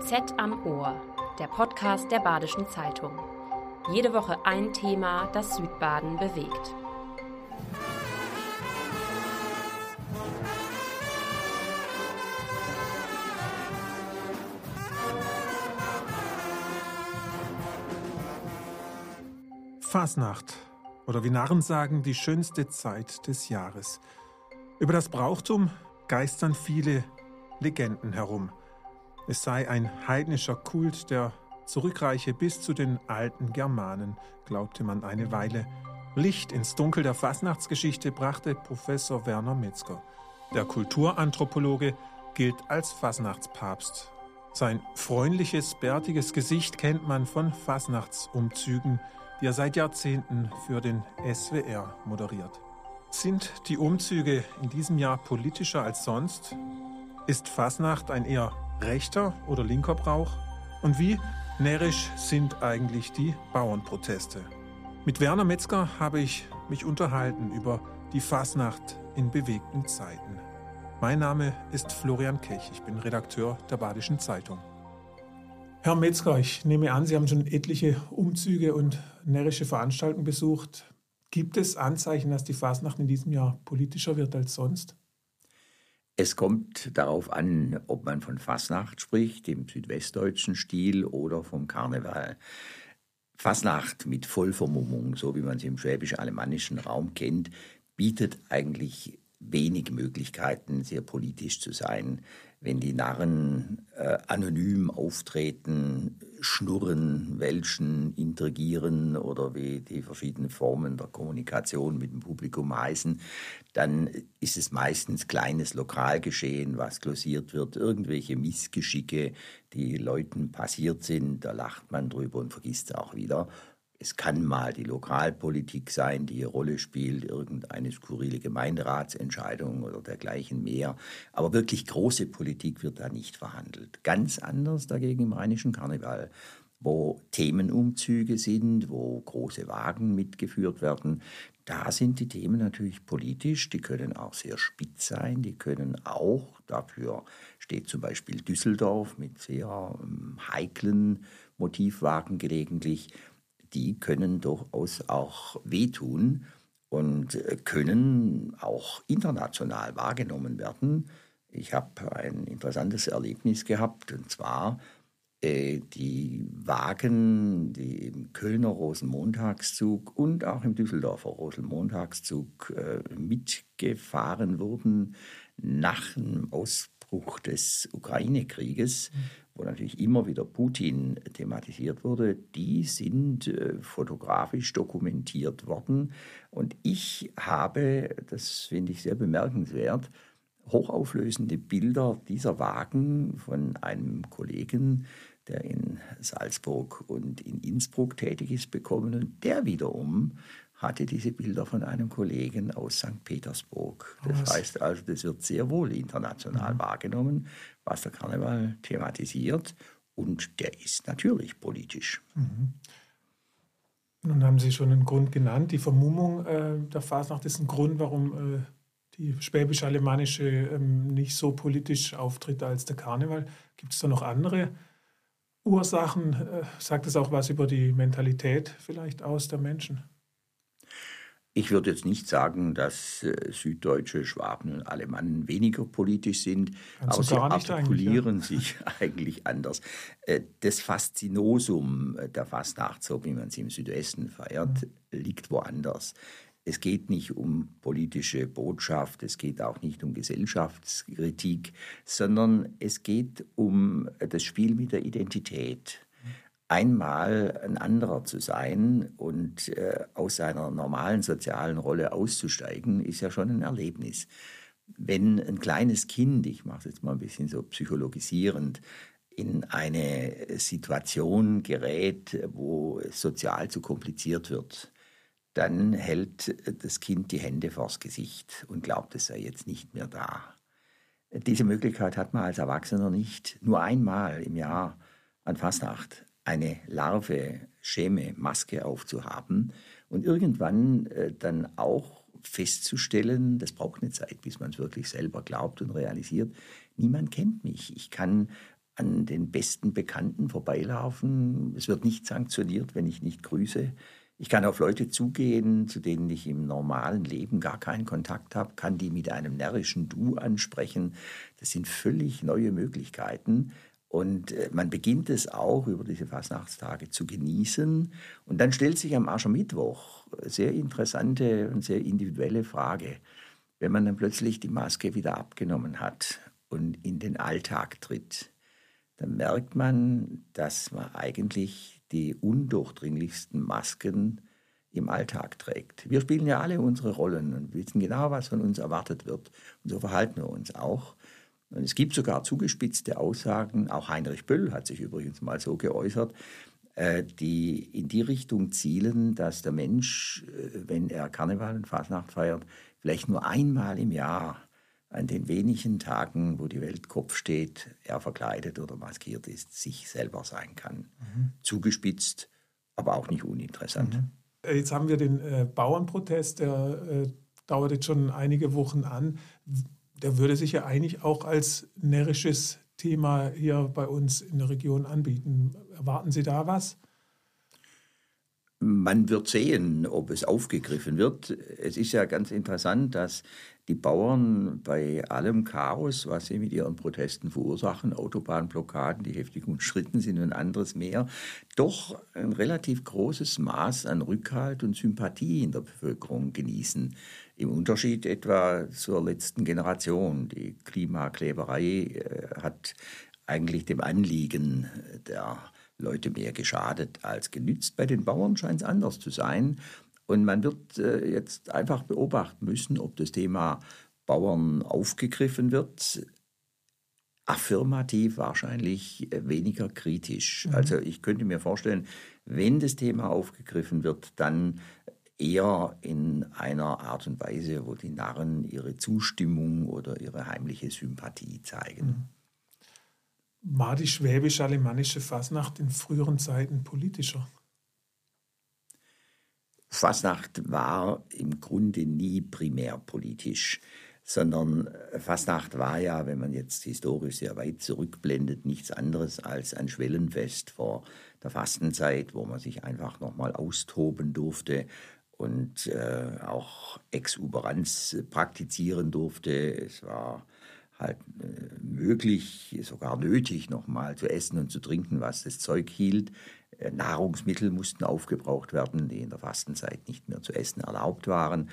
BZ am Ohr, der Podcast der Badischen Zeitung. Jede Woche ein Thema, das Südbaden bewegt. Fasnacht oder wie Narren sagen, die schönste Zeit des Jahres. Über das Brauchtum geistern viele Legenden herum. Es sei ein heidnischer Kult, der zurückreiche bis zu den alten Germanen, glaubte man eine Weile. Licht ins Dunkel der Fasnachtsgeschichte brachte Professor Werner Metzger. Der Kulturanthropologe gilt als Fasnachtspapst. Sein freundliches, bärtiges Gesicht kennt man von Fasnachtsumzügen, die er seit Jahrzehnten für den SWR moderiert. Sind die Umzüge in diesem Jahr politischer als sonst? Ist Fasnacht ein eher rechter oder linker Brauch? Und wie närrisch sind eigentlich die Bauernproteste? Mit Werner Metzger habe ich mich unterhalten über die Fasnacht in bewegten Zeiten. Mein Name ist Florian Kech, ich bin Redakteur der Badischen Zeitung. Herr Metzger, ich nehme an, Sie haben schon etliche Umzüge und närrische Veranstaltungen besucht. Gibt es Anzeichen, dass die Fasnacht in diesem Jahr politischer wird als sonst? Es kommt darauf an, ob man von Fasnacht spricht, im südwestdeutschen Stil oder vom Karneval. Fasnacht mit Vollvermummung, so wie man sie im schwäbisch-alemannischen Raum kennt, bietet eigentlich wenig Möglichkeiten, sehr politisch zu sein. Wenn die Narren äh, anonym auftreten, schnurren, welchen, intrigieren oder wie die verschiedenen Formen der Kommunikation mit dem Publikum heißen, dann ist es meistens kleines Lokalgeschehen, was glosiert wird, irgendwelche Missgeschicke, die Leuten passiert sind, da lacht man drüber und vergisst es auch wieder. Es kann mal die Lokalpolitik sein, die eine Rolle spielt, irgendeine skurrile Gemeinderatsentscheidung oder dergleichen mehr. Aber wirklich große Politik wird da nicht verhandelt. Ganz anders dagegen im Rheinischen Karneval, wo Themenumzüge sind, wo große Wagen mitgeführt werden. Da sind die Themen natürlich politisch, die können auch sehr spitz sein, die können auch, dafür steht zum Beispiel Düsseldorf mit sehr ähm, heiklen Motivwagen gelegentlich, die können durchaus auch wehtun und äh, können auch international wahrgenommen werden. Ich habe ein interessantes Erlebnis gehabt, und zwar äh, die Wagen, die im Kölner Rosenmontagszug und auch im Düsseldorfer Rosenmontagszug äh, mitgefahren wurden nach dem Ausbruch des Ukraine-Krieges. Wo natürlich immer wieder Putin thematisiert wurde, die sind äh, fotografisch dokumentiert worden. Und ich habe, das finde ich sehr bemerkenswert, hochauflösende Bilder dieser Wagen von einem Kollegen, der in Salzburg und in Innsbruck tätig ist, bekommen. Und der wiederum hatte diese Bilder von einem Kollegen aus St. Petersburg. Das was? heißt also, das wird sehr wohl international mhm. wahrgenommen, was der Karneval thematisiert. Und der ist natürlich politisch. Mhm. Nun haben Sie schon einen Grund genannt. Die Vermummung äh, der Fasnacht ist ein Grund, warum äh, die schwäbisch-alemannische ähm, nicht so politisch auftritt als der Karneval. Gibt es da noch andere Ursachen? Äh, sagt es auch was über die Mentalität vielleicht aus der Menschen? Ich würde jetzt nicht sagen, dass äh, Süddeutsche, Schwaben und Alemannen weniger politisch sind, Kannst aber sie artikulieren eigentlich, ja. sich eigentlich anders. Äh, das Faszinosum der Fastnacht, so wie man sie im Südwesten feiert, mhm. liegt woanders. Es geht nicht um politische Botschaft, es geht auch nicht um Gesellschaftskritik, sondern es geht um das Spiel mit der Identität einmal ein anderer zu sein und äh, aus seiner normalen sozialen Rolle auszusteigen, ist ja schon ein Erlebnis. Wenn ein kleines Kind, ich mache es jetzt mal ein bisschen so psychologisierend, in eine Situation gerät, wo es sozial zu kompliziert wird, dann hält das Kind die Hände vors Gesicht und glaubt, es sei jetzt nicht mehr da. Diese Möglichkeit hat man als Erwachsener nicht. Nur einmal im Jahr an Fastnacht eine Larve, Schäme, Maske aufzuhaben und irgendwann äh, dann auch festzustellen, das braucht eine Zeit, bis man es wirklich selber glaubt und realisiert, niemand kennt mich. Ich kann an den besten Bekannten vorbeilaufen. Es wird nicht sanktioniert, wenn ich nicht grüße. Ich kann auf Leute zugehen, zu denen ich im normalen Leben gar keinen Kontakt habe, kann die mit einem närrischen Du ansprechen. Das sind völlig neue Möglichkeiten. Und äh, man beginnt es auch über diese Fastnachtstage zu genießen. Und dann stellt sich am Aschermittwoch sehr interessante und sehr individuelle Frage. Wenn man dann plötzlich die Maske wieder abgenommen hat und in den Alltag tritt, dann merkt man, dass man eigentlich die undurchdringlichsten Masken im Alltag trägt. Wir spielen ja alle unsere Rollen und wissen genau, was von uns erwartet wird. Und so verhalten wir uns auch. Und es gibt sogar zugespitzte Aussagen, auch Heinrich Böll hat sich übrigens mal so geäußert, äh, die in die Richtung zielen, dass der Mensch, äh, wenn er Karneval und Fasnacht feiert, vielleicht nur einmal im Jahr an den wenigen Tagen, wo die Welt Kopf steht, er verkleidet oder maskiert ist, sich selber sein kann. Mhm. Zugespitzt, aber auch nicht uninteressant. Mhm. Äh, jetzt haben wir den äh, Bauernprotest, der äh, dauert jetzt schon einige Wochen an der würde sich ja eigentlich auch als närrisches Thema hier bei uns in der Region anbieten. Erwarten Sie da was? Man wird sehen, ob es aufgegriffen wird. Es ist ja ganz interessant, dass die Bauern bei allem Chaos, was sie mit ihren Protesten verursachen, Autobahnblockaden, die heftig umstritten sind und anderes mehr, doch ein relativ großes Maß an Rückhalt und Sympathie in der Bevölkerung genießen. Im Unterschied etwa zur letzten Generation. Die Klimakleberei äh, hat eigentlich dem Anliegen der Leute mehr geschadet als genützt. Bei den Bauern scheint es anders zu sein. Und man wird äh, jetzt einfach beobachten müssen, ob das Thema Bauern aufgegriffen wird. Affirmativ wahrscheinlich äh, weniger kritisch. Mhm. Also ich könnte mir vorstellen, wenn das Thema aufgegriffen wird, dann eher in einer Art und Weise, wo die Narren ihre Zustimmung oder ihre heimliche Sympathie zeigen. Mhm. War die schwäbisch-alemannische Fasnacht in früheren Zeiten politischer? Fasnacht war im Grunde nie primär politisch, sondern äh, Fasnacht war ja, wenn man jetzt historisch sehr weit zurückblendet, nichts anderes als ein Schwellenfest vor der Fastenzeit, wo man sich einfach nochmal austoben durfte und äh, auch Exuberanz praktizieren durfte. Es war halt äh, möglich, sogar nötig, nochmal zu essen und zu trinken, was das Zeug hielt. Äh, Nahrungsmittel mussten aufgebraucht werden, die in der Fastenzeit nicht mehr zu essen erlaubt waren.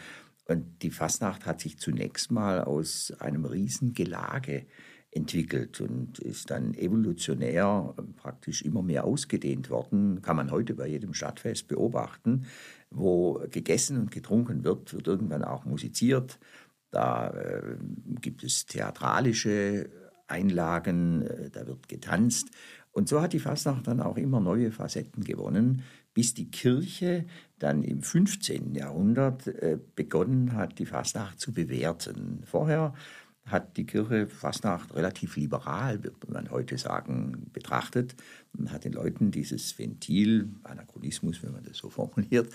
Und die Fastnacht hat sich zunächst mal aus einem riesen Gelage entwickelt und ist dann evolutionär praktisch immer mehr ausgedehnt worden. Kann man heute bei jedem Stadtfest beobachten, wo gegessen und getrunken wird, wird irgendwann auch musiziert. Da äh, gibt es theatralische Einlagen, äh, da wird getanzt. Und so hat die Fasnacht dann auch immer neue Facetten gewonnen, bis die Kirche dann im 15. Jahrhundert äh, begonnen hat, die Fasnacht zu bewerten. Vorher hat die Kirche Fasnacht relativ liberal, würde man heute sagen, betrachtet und hat den Leuten dieses Ventil, Anachronismus, wenn man das so formuliert,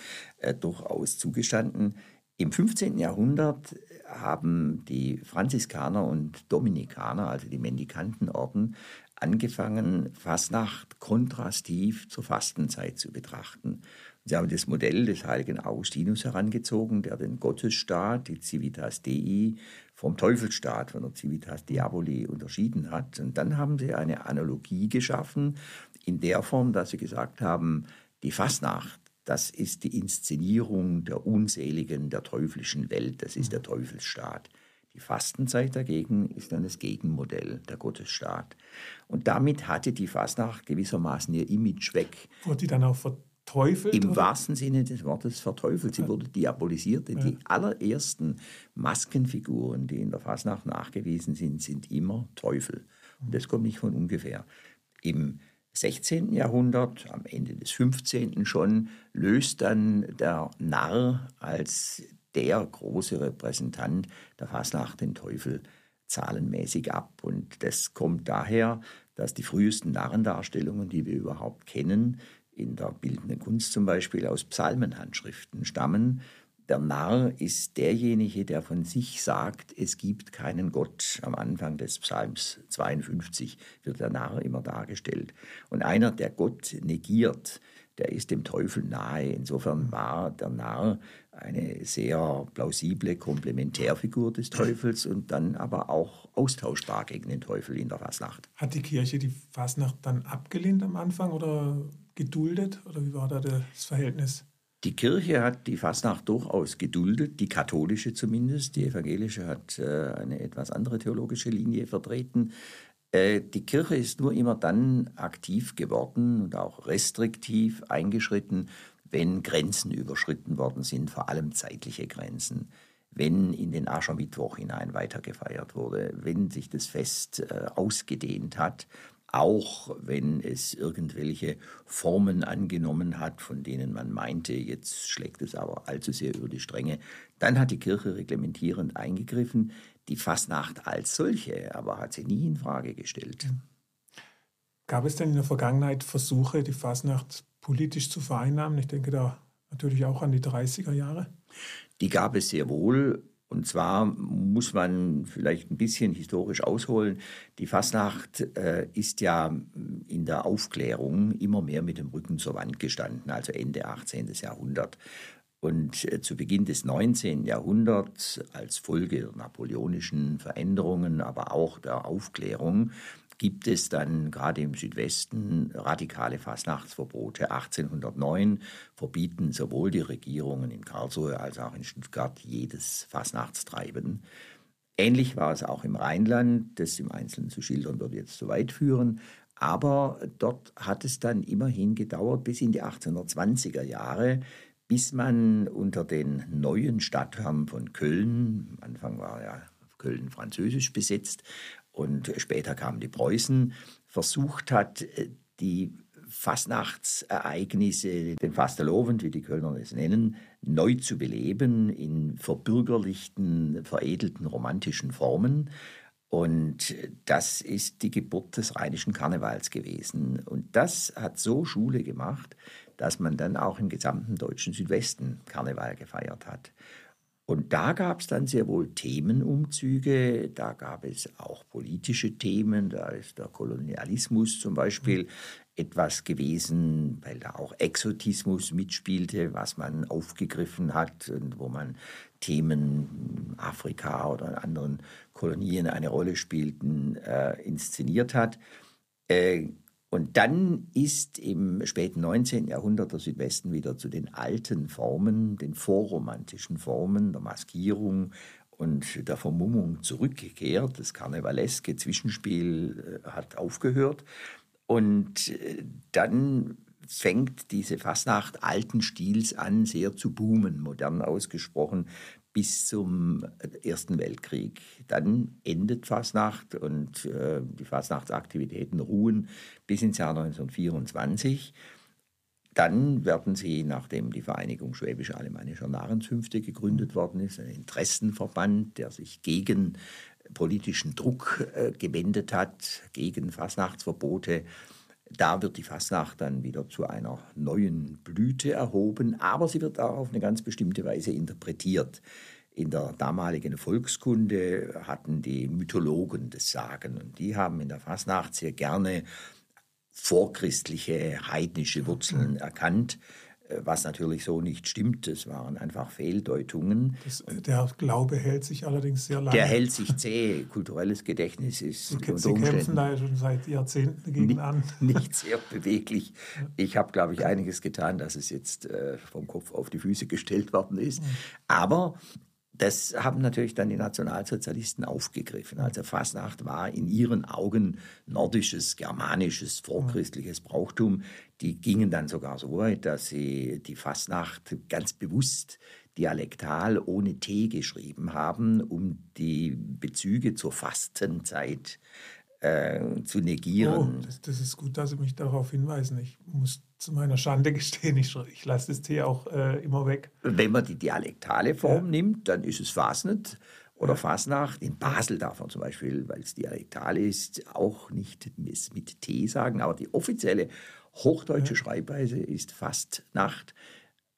durchaus zugestanden. Im 15. Jahrhundert haben die Franziskaner und Dominikaner, also die Mendikantenorden, angefangen, Fastnacht kontrastiv zur Fastenzeit zu betrachten. Sie haben das Modell des heiligen Augustinus herangezogen, der den Gottesstaat, die Civitas Dei, vom Teufelsstaat, von der Civitas Diaboli unterschieden hat. Und dann haben sie eine Analogie geschaffen, in der Form, dass sie gesagt haben, die Fastnacht, das ist die Inszenierung der unseligen, der teuflischen Welt, das ist der Teufelsstaat. Die Fastenzeit dagegen ist dann das Gegenmodell, der Gottesstaat. Und damit hatte die Fastnacht gewissermaßen ihr Image weg. Wurde die dann auch verteufelt? Im oder? wahrsten Sinne des Wortes verteufelt. Sie ja. wurde diabolisiert. Ja. Die allerersten Maskenfiguren, die in der Fastnacht nachgewiesen sind, sind immer Teufel. Und das kommt nicht von ungefähr. Im 16. Jahrhundert, am Ende des 15. schon, löst dann der Narr als der große Repräsentant der Fasnacht den Teufel zahlenmäßig ab. Und das kommt daher, dass die frühesten Narrendarstellungen, die wir überhaupt kennen, in der bildenden Kunst zum Beispiel aus Psalmenhandschriften stammen. Der Narr ist derjenige, der von sich sagt, es gibt keinen Gott. Am Anfang des Psalms 52 wird der Narr immer dargestellt. Und einer, der Gott negiert, der ist dem Teufel nahe. Insofern war der Narr eine sehr plausible Komplementärfigur des Teufels und dann aber auch austauschbar gegen den Teufel in der Fasnacht. Hat die Kirche die Fasnacht dann abgelehnt am Anfang oder geduldet? Oder wie war da das Verhältnis? Die Kirche hat die Fasnacht durchaus geduldet, die katholische zumindest. Die evangelische hat äh, eine etwas andere theologische Linie vertreten. Äh, die Kirche ist nur immer dann aktiv geworden und auch restriktiv eingeschritten, wenn Grenzen überschritten worden sind, vor allem zeitliche Grenzen wenn in den Aschermittwoch hinein weitergefeiert wurde, wenn sich das Fest äh, ausgedehnt hat, auch wenn es irgendwelche Formen angenommen hat, von denen man meinte, jetzt schlägt es aber allzu sehr über die Stränge, dann hat die Kirche reglementierend eingegriffen. Die Fastnacht als solche aber hat sie nie in Frage gestellt. Gab es denn in der Vergangenheit Versuche, die Fastnacht politisch zu vereinnahmen? Ich denke da natürlich auch an die 30er Jahre. Die gab es sehr wohl. Und zwar muss man vielleicht ein bisschen historisch ausholen. Die Fasnacht äh, ist ja in der Aufklärung immer mehr mit dem Rücken zur Wand gestanden, also Ende 18. Jahrhundert. Und äh, zu Beginn des 19. Jahrhunderts, als Folge der napoleonischen Veränderungen, aber auch der Aufklärung, gibt es dann gerade im Südwesten radikale Fastnachtsverbote. 1809 verbieten sowohl die Regierungen in Karlsruhe als auch in Stuttgart jedes Fastnachtstreiben. Ähnlich war es auch im Rheinland, das im Einzelnen zu schildern würde jetzt zu weit führen. Aber dort hat es dann immerhin gedauert bis in die 1820er Jahre, bis man unter den neuen Stadtherren von Köln, am Anfang war ja Köln französisch besetzt, und später kamen die Preußen, versucht hat, äh, die Fastnachtsereignisse, den Fastelovend, wie die Kölner es nennen, neu zu beleben in verbürgerlichten, veredelten, romantischen Formen. Und das ist die Geburt des rheinischen Karnevals gewesen. Und das hat so Schule gemacht, dass man dann auch im gesamten deutschen Südwesten Karneval gefeiert hat. Und da gab es dann sehr wohl Themenumzüge, da gab es auch politische Themen, da ist der Kolonialismus zum Beispiel etwas gewesen, weil da auch Exotismus mitspielte, was man aufgegriffen hat und wo man Themen Afrika oder anderen Kolonien eine Rolle spielten, äh, inszeniert hat. Äh, und dann ist im späten 19. Jahrhundert der Südwesten wieder zu den alten Formen, den vorromantischen Formen der Maskierung und der Vermummung zurückgekehrt. Das karnevaleske Zwischenspiel äh, hat aufgehört. Und äh, dann fängt diese Fasnacht alten Stils an, sehr zu boomen, modern ausgesprochen, bis zum Ersten Weltkrieg. Dann endet Fasnacht und äh, die Fasnachtsaktivitäten ruhen bis ins Jahr 1924. Dann werden sie, nachdem die Vereinigung Schwäbisch-Alemannischer Narrenzünfte gegründet worden ist, ein Interessenverband, der sich gegen politischen Druck äh, gewendet hat, gegen Fasnachtsverbote, da wird die Fasnacht dann wieder zu einer neuen Blüte erhoben, aber sie wird auch auf eine ganz bestimmte Weise interpretiert. In der damaligen Volkskunde hatten die Mythologen das Sagen und die haben in der Fasnacht sehr gerne vorchristliche heidnische Wurzeln erkannt was natürlich so nicht stimmt. Das waren einfach Fehldeutungen. Das, der Glaube hält sich allerdings sehr lange. Der hält sich zäh. Kulturelles Gedächtnis ist Sie, Sie kämpfen da ja schon seit Jahrzehnten dagegen nicht, an. Nicht sehr beweglich. Ich habe, glaube ich, einiges getan, dass es jetzt äh, vom Kopf auf die Füße gestellt worden ist. Aber das haben natürlich dann die Nationalsozialisten aufgegriffen. Also Fasnacht war in ihren Augen nordisches, germanisches, vorchristliches Brauchtum. Die gingen dann sogar so weit, dass sie die Fasnacht ganz bewusst dialektal ohne T geschrieben haben, um die Bezüge zur Fastenzeit äh, zu negieren. Oh, das, das, ist gut, dass Sie mich darauf hinweisen. Ich muss zu meiner Schande gestehen, ich, ich lasse das T auch äh, immer weg. Wenn man die dialektale Form ja. nimmt, dann ist es Fasnet oder ja. Fasnacht. In Basel darf man zum Beispiel, weil es dialektal ist, auch nicht mit T sagen, aber die offizielle hochdeutsche ja. Schreibweise ist Fastnacht.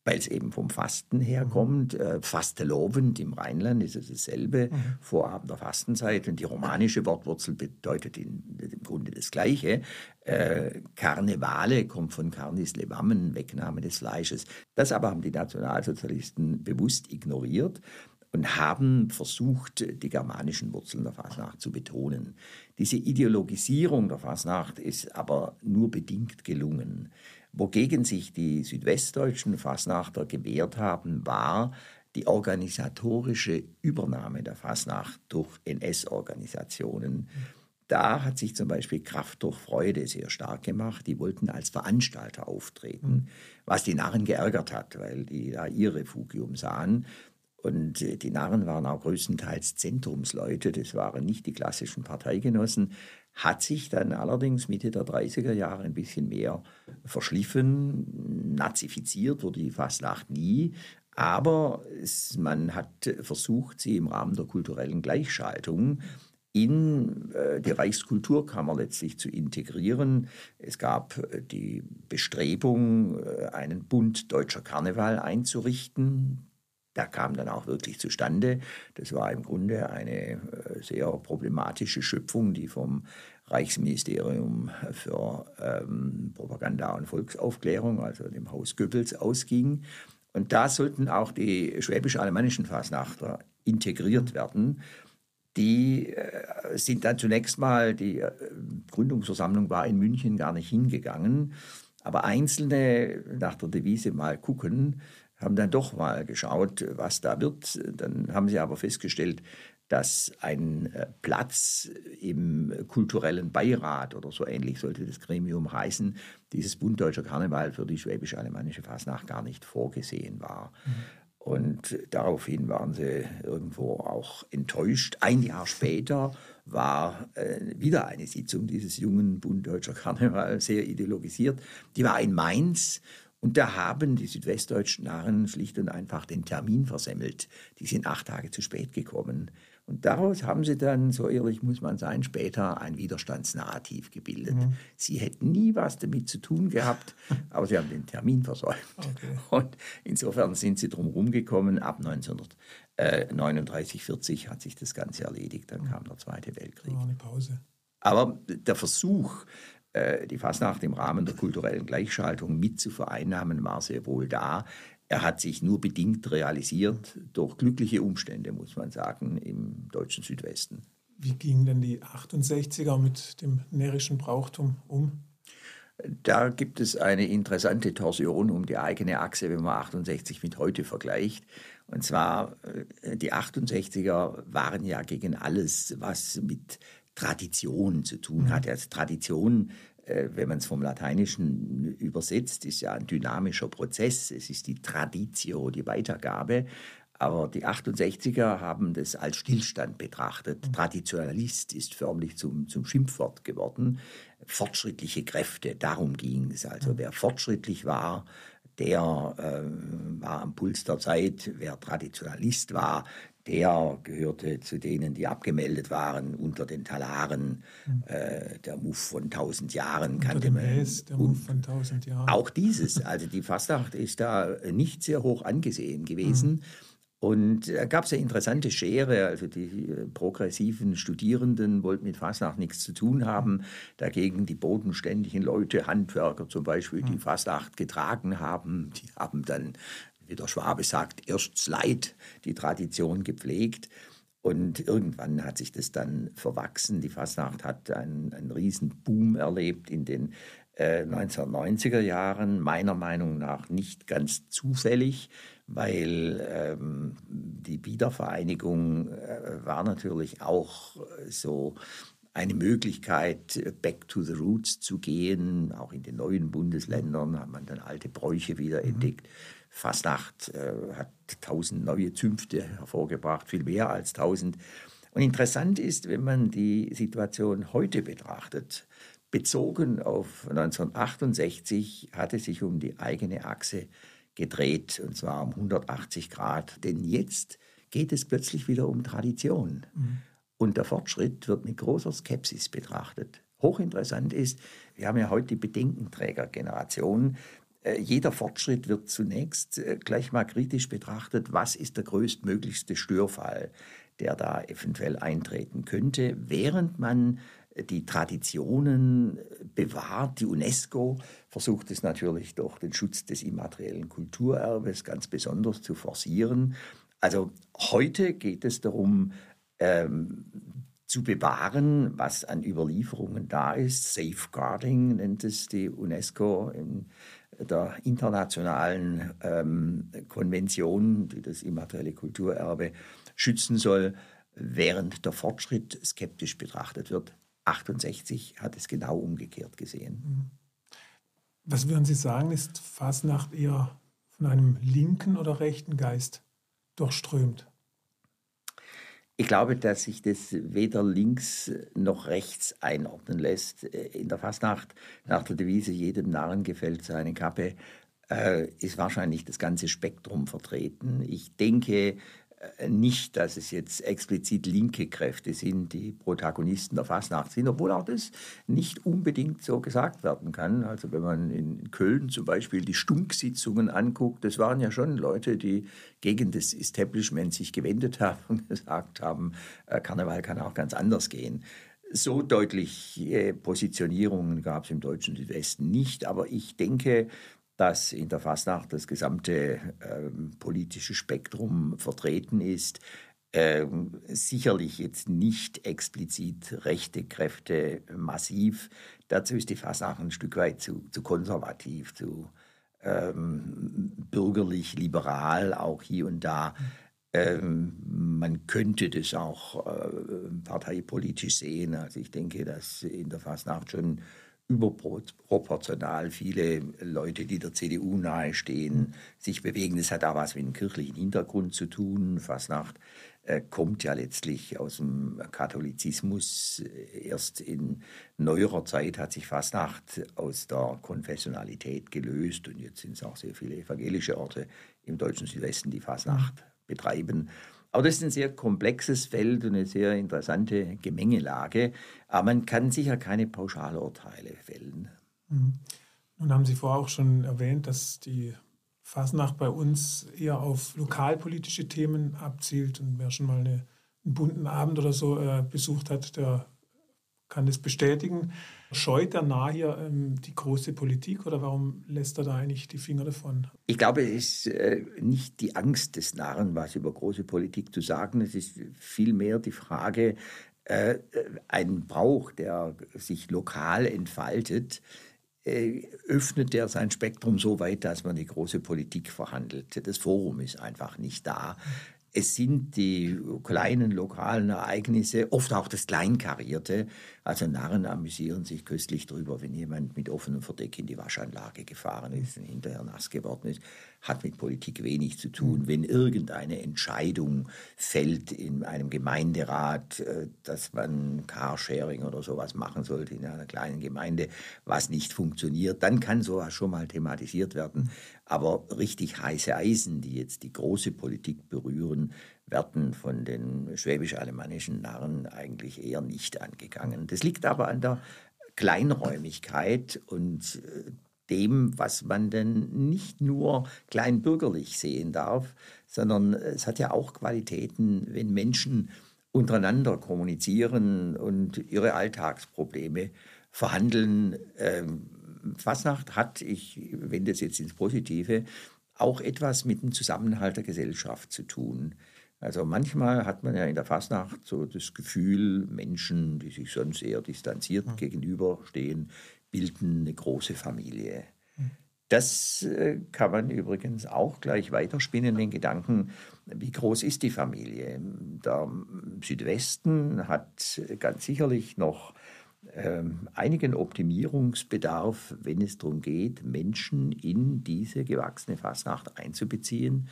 Weil es eben vom Fasten herkommt. Mhm. Äh, Fastelovend im Rheinland ist es dasselbe, mhm. Vorabend der Fastenzeit. Und die romanische Wortwurzel bedeutet in, im Grunde das Gleiche. Äh, Karnevale kommt von Carnis levammen, Wegnahme des Fleisches. Das aber haben die Nationalsozialisten bewusst ignoriert und haben versucht, die germanischen Wurzeln der Fasnacht zu betonen. Diese Ideologisierung der Fasnacht ist aber nur bedingt gelungen. Wogegen sich die südwestdeutschen Fasnachter gewehrt haben, war die organisatorische Übernahme der Fasnacht durch NS-Organisationen. Da hat sich zum Beispiel Kraft durch Freude sehr stark gemacht. Die wollten als Veranstalter auftreten, was die Narren geärgert hat, weil die da ihr Refugium sahen. Und äh, die Narren waren auch größtenteils Zentrumsleute, das waren nicht die klassischen Parteigenossen hat sich dann allerdings Mitte der 30er Jahre ein bisschen mehr verschliffen, nazifiziert wurde die Fastnacht nie, aber es, man hat versucht, sie im Rahmen der kulturellen Gleichschaltung in äh, die Reichskulturkammer letztlich zu integrieren. Es gab äh, die Bestrebung, einen Bund deutscher Karneval einzurichten der kam dann auch wirklich zustande. Das war im Grunde eine äh, sehr problematische Schöpfung, die vom Reichsministerium für ähm, Propaganda und Volksaufklärung, also dem Haus Goebbels, ausging. Und da sollten auch die schwäbisch-alemannischen Fasnachter integriert werden. Die äh, sind dann zunächst mal, die äh, Gründungsversammlung war in München gar nicht hingegangen, aber Einzelne nach der Devise mal gucken, haben dann doch mal geschaut, was da wird. Dann haben sie aber festgestellt, dass ein äh, Platz im kulturellen Beirat oder so ähnlich sollte das Gremium heißen, dieses Bund Deutscher Karneval für die schwäbisch-alemannische Fasnacht gar nicht vorgesehen war. Mhm. Und daraufhin waren sie irgendwo auch enttäuscht. Ein Jahr später war äh, wieder eine Sitzung dieses jungen Bund Deutscher Karneval, sehr ideologisiert. Die war in Mainz und da haben die südwestdeutschen Narren schlicht und einfach den Termin versemmelt. Die sind acht Tage zu spät gekommen. Und daraus haben sie dann, so ehrlich muss man sein, später ein Widerstandsnarrativ gebildet. Mhm. Sie hätten nie was damit zu tun gehabt, aber sie haben den Termin versäumt. Okay. Und insofern sind sie drum rumgekommen. Ab 1939, 40 hat sich das Ganze erledigt. Dann mhm. kam der Zweite Weltkrieg. Oh, eine Pause. Aber der Versuch, die Fasnacht im Rahmen der kulturellen Gleichschaltung mit zu vereinnahmen, war sehr wohl da. Er hat sich nur bedingt realisiert durch glückliche Umstände, muss man sagen, im deutschen Südwesten. Wie gingen denn die 68er mit dem närrischen Brauchtum um? Da gibt es eine interessante Torsion um die eigene Achse, wenn man 68 mit heute vergleicht. Und zwar, äh, die 68er waren ja gegen alles, was mit Tradition zu tun hat. Also Tradition, äh, wenn man es vom Lateinischen übersetzt, ist ja ein dynamischer Prozess. Es ist die Traditio, die Weitergabe. Aber die 68er haben das als Stillstand betrachtet. Mhm. Traditionalist ist förmlich zum, zum Schimpfwort geworden. Fortschrittliche Kräfte, darum ging es. Also mhm. wer fortschrittlich war, der äh, war am Puls der Zeit. Wer Traditionalist war, der gehörte zu denen, die abgemeldet waren unter den Talaren. Mhm. Äh, der Muff von tausend Jahren unter kannte man. Häs, der Muff von tausend Jahren. Auch dieses, also die Fastnacht ist da nicht sehr hoch angesehen gewesen. Mhm. Und da gab es eine interessante Schere, also die äh, progressiven Studierenden wollten mit Fastnacht nichts zu tun haben, dagegen die bodenständigen Leute, Handwerker zum Beispiel, die hm. Fastnacht getragen haben, die haben dann wie der Schwabe sagt, erst Leid die Tradition gepflegt. Und irgendwann hat sich das dann verwachsen. Die Fasnacht hat einen, einen riesen Boom erlebt in den äh, 1990er Jahren, meiner Meinung nach nicht ganz zufällig, weil ähm, die Wiedervereinigung äh, war natürlich auch so eine Möglichkeit, back to the roots zu gehen. Auch in den neuen Bundesländern hat man dann alte Bräuche wieder mhm. Fastnacht äh, hat tausend neue Zünfte hervorgebracht, viel mehr als tausend. Und interessant ist, wenn man die Situation heute betrachtet, bezogen auf 1968 hatte sich um die eigene Achse gedreht, und zwar um 180 Grad. Denn jetzt geht es plötzlich wieder um Tradition. Mhm. Und der Fortschritt wird mit großer Skepsis betrachtet. Hochinteressant ist, wir haben ja heute die Bedenkenträgergeneration, jeder Fortschritt wird zunächst äh, gleich mal kritisch betrachtet, was ist der größtmöglichste Störfall, der da eventuell eintreten könnte, während man die Traditionen bewahrt. Die UNESCO versucht es natürlich durch den Schutz des immateriellen Kulturerbes ganz besonders zu forcieren. Also heute geht es darum, ähm, zu bewahren, was an Überlieferungen da ist. Safeguarding nennt es die UNESCO in der internationalen ähm, Konvention, die das immaterielle Kulturerbe schützen soll, während der Fortschritt skeptisch betrachtet wird. 68 hat es genau umgekehrt gesehen. Mhm. Was würden Sie sagen, ist Fasnacht eher von einem linken oder rechten Geist durchströmt? Ich glaube, dass sich das weder links noch rechts einordnen lässt. In der Fastnacht, nach der Devise, jedem Narren gefällt seine Kappe, äh, ist wahrscheinlich das ganze Spektrum vertreten. Ich denke, äh, nicht, dass es jetzt explizit linke Kräfte sind, die Protagonisten der Fastnacht sind, obwohl auch das nicht unbedingt so gesagt werden kann. Also wenn man in Köln zum Beispiel die Stunksitzungen anguckt, das waren ja schon Leute, die gegen das Establishment sich gewendet haben und gesagt haben, äh, Karneval kann auch ganz anders gehen. So deutliche Positionierungen gab es im deutschen Südwesten nicht, aber ich denke, dass in der Fasnacht das gesamte ähm, politische Spektrum vertreten ist. Ähm, sicherlich jetzt nicht explizit rechte Kräfte massiv. Dazu ist die Fasnacht ein Stück weit zu, zu konservativ, zu ähm, bürgerlich, liberal, auch hier und da. Ähm, man könnte das auch äh, parteipolitisch sehen. Also ich denke, dass in der Fasnacht schon überproportional viele Leute, die der CDU nahestehen, sich bewegen. Das hat auch was mit dem kirchlichen Hintergrund zu tun. Fasnacht äh, kommt ja letztlich aus dem Katholizismus. Erst in neuerer Zeit hat sich Fasnacht aus der Konfessionalität gelöst und jetzt sind es auch sehr viele evangelische Orte im deutschen Südwesten, die Fasnacht betreiben. Aber das ist ein sehr komplexes Feld und eine sehr interessante Gemengelage. Aber man kann sicher keine Pauschalurteile fällen. Mhm. Nun haben Sie vorher auch schon erwähnt, dass die Fasnacht bei uns eher auf lokalpolitische Themen abzielt. Und wer schon mal eine, einen bunten Abend oder so äh, besucht hat, der kann das bestätigen. Scheut der Nah hier ähm, die große Politik oder warum lässt er da eigentlich die Finger davon? Ich glaube, es ist äh, nicht die Angst des Narren, was über große Politik zu sagen. Es ist vielmehr die Frage, äh, ein Brauch, der sich lokal entfaltet, äh, öffnet der sein Spektrum so weit, dass man die große Politik verhandelt. Das Forum ist einfach nicht da. Es sind die kleinen lokalen Ereignisse, oft auch das Kleinkarierte. Also Narren amüsieren sich köstlich drüber, wenn jemand mit offenem Verdeck in die Waschanlage gefahren ist und hinterher nass geworden ist hat mit Politik wenig zu tun. Mhm. Wenn irgendeine Entscheidung fällt in einem Gemeinderat, äh, dass man Carsharing oder sowas machen sollte in einer kleinen Gemeinde, was nicht funktioniert, dann kann sowas schon mal thematisiert werden. Aber richtig heiße Eisen, die jetzt die große Politik berühren, werden von den schwäbisch-alemannischen Narren eigentlich eher nicht angegangen. Das liegt aber an der Kleinräumigkeit und äh, dem, was man denn nicht nur kleinbürgerlich sehen darf, sondern es hat ja auch Qualitäten, wenn Menschen untereinander kommunizieren und ihre Alltagsprobleme verhandeln. Ähm, Fasnacht hat, ich wende es jetzt ins Positive, auch etwas mit dem Zusammenhalt der Gesellschaft zu tun. Also manchmal hat man ja in der Fasnacht so das Gefühl, Menschen, die sich sonst eher distanziert ja. gegenüberstehen, bilden eine große Familie. Das äh, kann man übrigens auch gleich weiterspinnen, den Gedanken, wie groß ist die Familie? Der Südwesten hat ganz sicherlich noch ähm, einigen Optimierungsbedarf, wenn es darum geht, Menschen in diese gewachsene Fasnacht einzubeziehen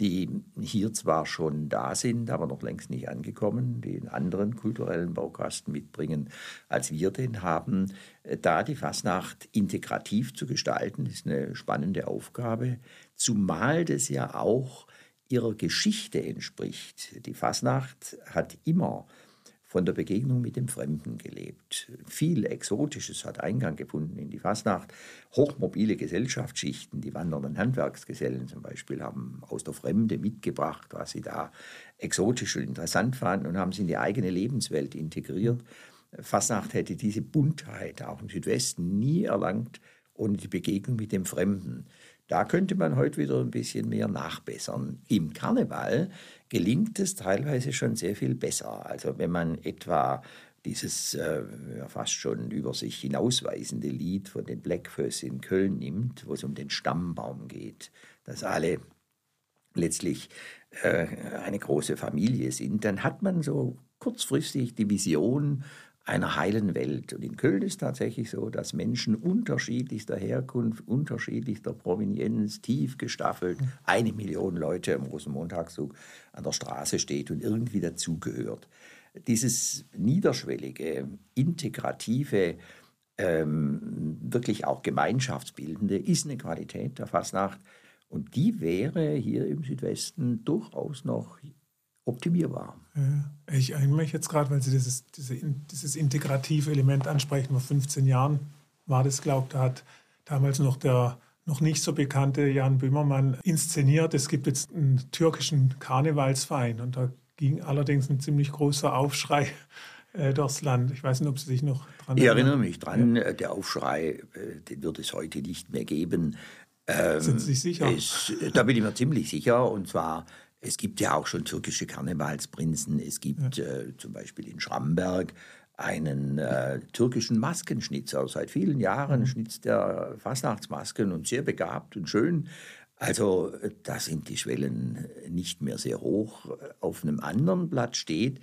die hier zwar schon da sind, aber noch längst nicht angekommen, die einen anderen kulturellen Baukasten mitbringen, als wir den haben. Äh, da die Fasnacht integrativ zu gestalten, ist eine spannende Aufgabe, zumal das ja auch ihrer Geschichte entspricht. Die Fasnacht hat immer von der Begegnung mit dem Fremden gelebt. Viel Exotisches hat Eingang gefunden in die Fastnacht. Hochmobile Gesellschaftsschichten, die wandernden Handwerksgesellen zum Beispiel, haben aus der Fremde mitgebracht, was sie da exotisch und interessant fanden und haben sie in die eigene Lebenswelt integriert. Fastnacht hätte diese Buntheit auch im Südwesten nie erlangt ohne die Begegnung mit dem Fremden. Da könnte man heute wieder ein bisschen mehr nachbessern. Im Karneval gelingt es teilweise schon sehr viel besser. Also wenn man etwa dieses äh, fast schon über sich hinausweisende Lied von den Blackfoes in Köln nimmt, wo es um den Stammbaum geht, dass alle letztlich äh, eine große Familie sind, dann hat man so kurzfristig die Vision einer heilen Welt. Und in Köln ist tatsächlich so, dass Menschen unterschiedlichster Herkunft, unterschiedlichster Provenienz, tief gestaffelt, eine Million Leute am Rosenmontagszug an der Straße steht und irgendwie dazugehört. Dieses niederschwellige, integrative, ähm, wirklich auch gemeinschaftsbildende ist eine Qualität der Fasnacht. Und die wäre hier im Südwesten durchaus noch optimierbar. Ja, ich erinnere mich jetzt gerade, weil Sie dieses, diese, dieses integrative Element ansprechen. Vor 15 Jahren war das, glaube ich, da hat damals noch der noch nicht so bekannte Jan Böhmermann inszeniert. Es gibt jetzt einen türkischen Karnevalsverein und da ging allerdings ein ziemlich großer Aufschrei äh, durchs Land. Ich weiß nicht, ob Sie sich noch daran erinnern. Ich erinnere mich dran. Ja. Der Aufschrei, äh, den wird es heute nicht mehr geben. Ähm, Sind Sie sich sicher? Ist, da bin ich mir ziemlich sicher. Und zwar es gibt ja auch schon türkische Karnevalsprinzen. Es gibt ja. äh, zum Beispiel in Schramberg einen äh, türkischen Maskenschnitzer. Seit vielen Jahren mhm. schnitzt er Fastnachtsmasken und sehr begabt und schön. Also da sind die Schwellen nicht mehr sehr hoch. Auf einem anderen Blatt steht,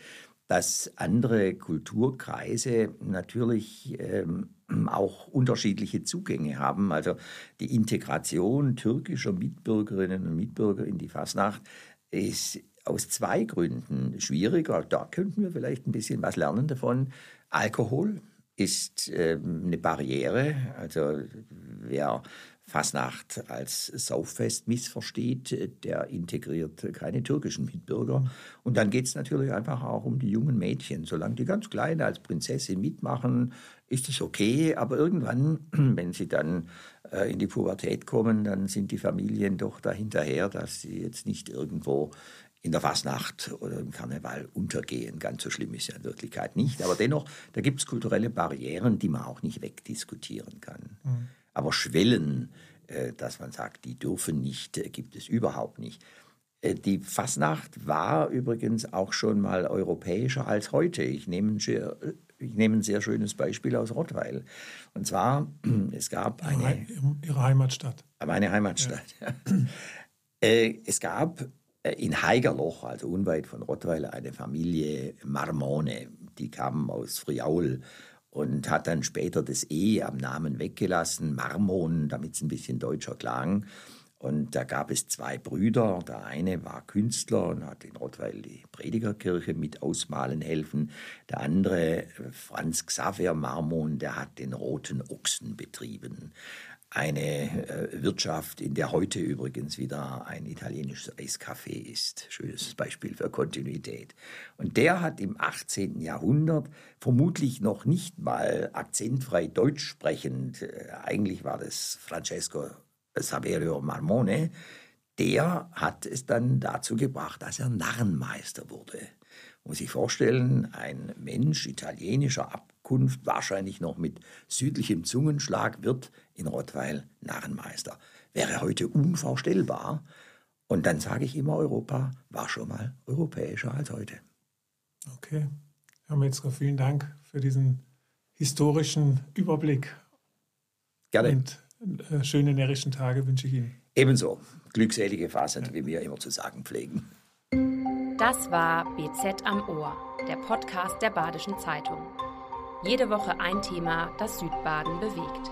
dass andere Kulturkreise natürlich ähm, auch unterschiedliche Zugänge haben. Also die Integration türkischer Mitbürgerinnen und Mitbürger in die Fasnacht ist aus zwei Gründen schwieriger. Da könnten wir vielleicht ein bisschen was lernen davon. Alkohol ist ähm, eine Barriere. Also wer Fasnacht als Sauffest missversteht, der integriert keine türkischen Mitbürger. Und dann geht es natürlich einfach auch um die jungen Mädchen. Solange die ganz Kleinen als Prinzessin mitmachen, ist es okay. Aber irgendwann, wenn sie dann äh, in die Pubertät kommen, dann sind die Familien doch dahinterher, dass sie jetzt nicht irgendwo in der Fasnacht oder im Karneval untergehen. Ganz so schlimm ist ja in Wirklichkeit nicht. Aber dennoch, da gibt es kulturelle Barrieren, die man auch nicht wegdiskutieren kann. Mhm. Aber Schwellen, äh, dass man sagt, die dürfen nicht, äh, gibt es überhaupt nicht. Die Fasnacht war übrigens auch schon mal europäischer als heute. Ich nehme ich nehme ein sehr schönes Beispiel aus Rottweil. Und zwar, es gab eine... Ihre Heimatstadt. Meine Heimatstadt, ja. Äh, es gab äh, in Heigerloch, also unweit von Rottweil, eine Familie Marmone. Die kamen aus Friaul und hat dann später das E am Namen weggelassen, Marmon, damit es ein bisschen deutscher klang. Und da gab es zwei Brüder. Der eine war Künstler und hat in Rottweil die Predigerkirche mit ausmalen helfen. Der andere, Franz Xaver Marmon, der hat den Roten Ochsen betrieben. Eine äh, Wirtschaft, in der heute übrigens wieder ein italienisches Eiscafé ist. Schönes Beispiel für Kontinuität. Und der hat im 18. Jahrhundert vermutlich noch nicht mal akzentfrei Deutsch sprechend, äh, eigentlich war das Francesco Saverio Marmone, der hat es dann dazu gebracht, dass er Narrenmeister wurde. Muss sich vorstellen, ein Mensch italienischer Abkunft, wahrscheinlich noch mit südlichem Zungenschlag, wird in Rottweil Narrenmeister. Wäre heute unvorstellbar. Und dann sage ich immer, Europa war schon mal europäischer als heute. Okay. Herr Metzger, vielen Dank für diesen historischen Überblick. Gerne. Und schöne närrischen Tage wünsche ich Ihnen. Ebenso. Glückselige Fasern, ja. wie wir immer zu sagen pflegen. Das war BZ am Ohr, der Podcast der Badischen Zeitung. Jede Woche ein Thema, das Südbaden bewegt.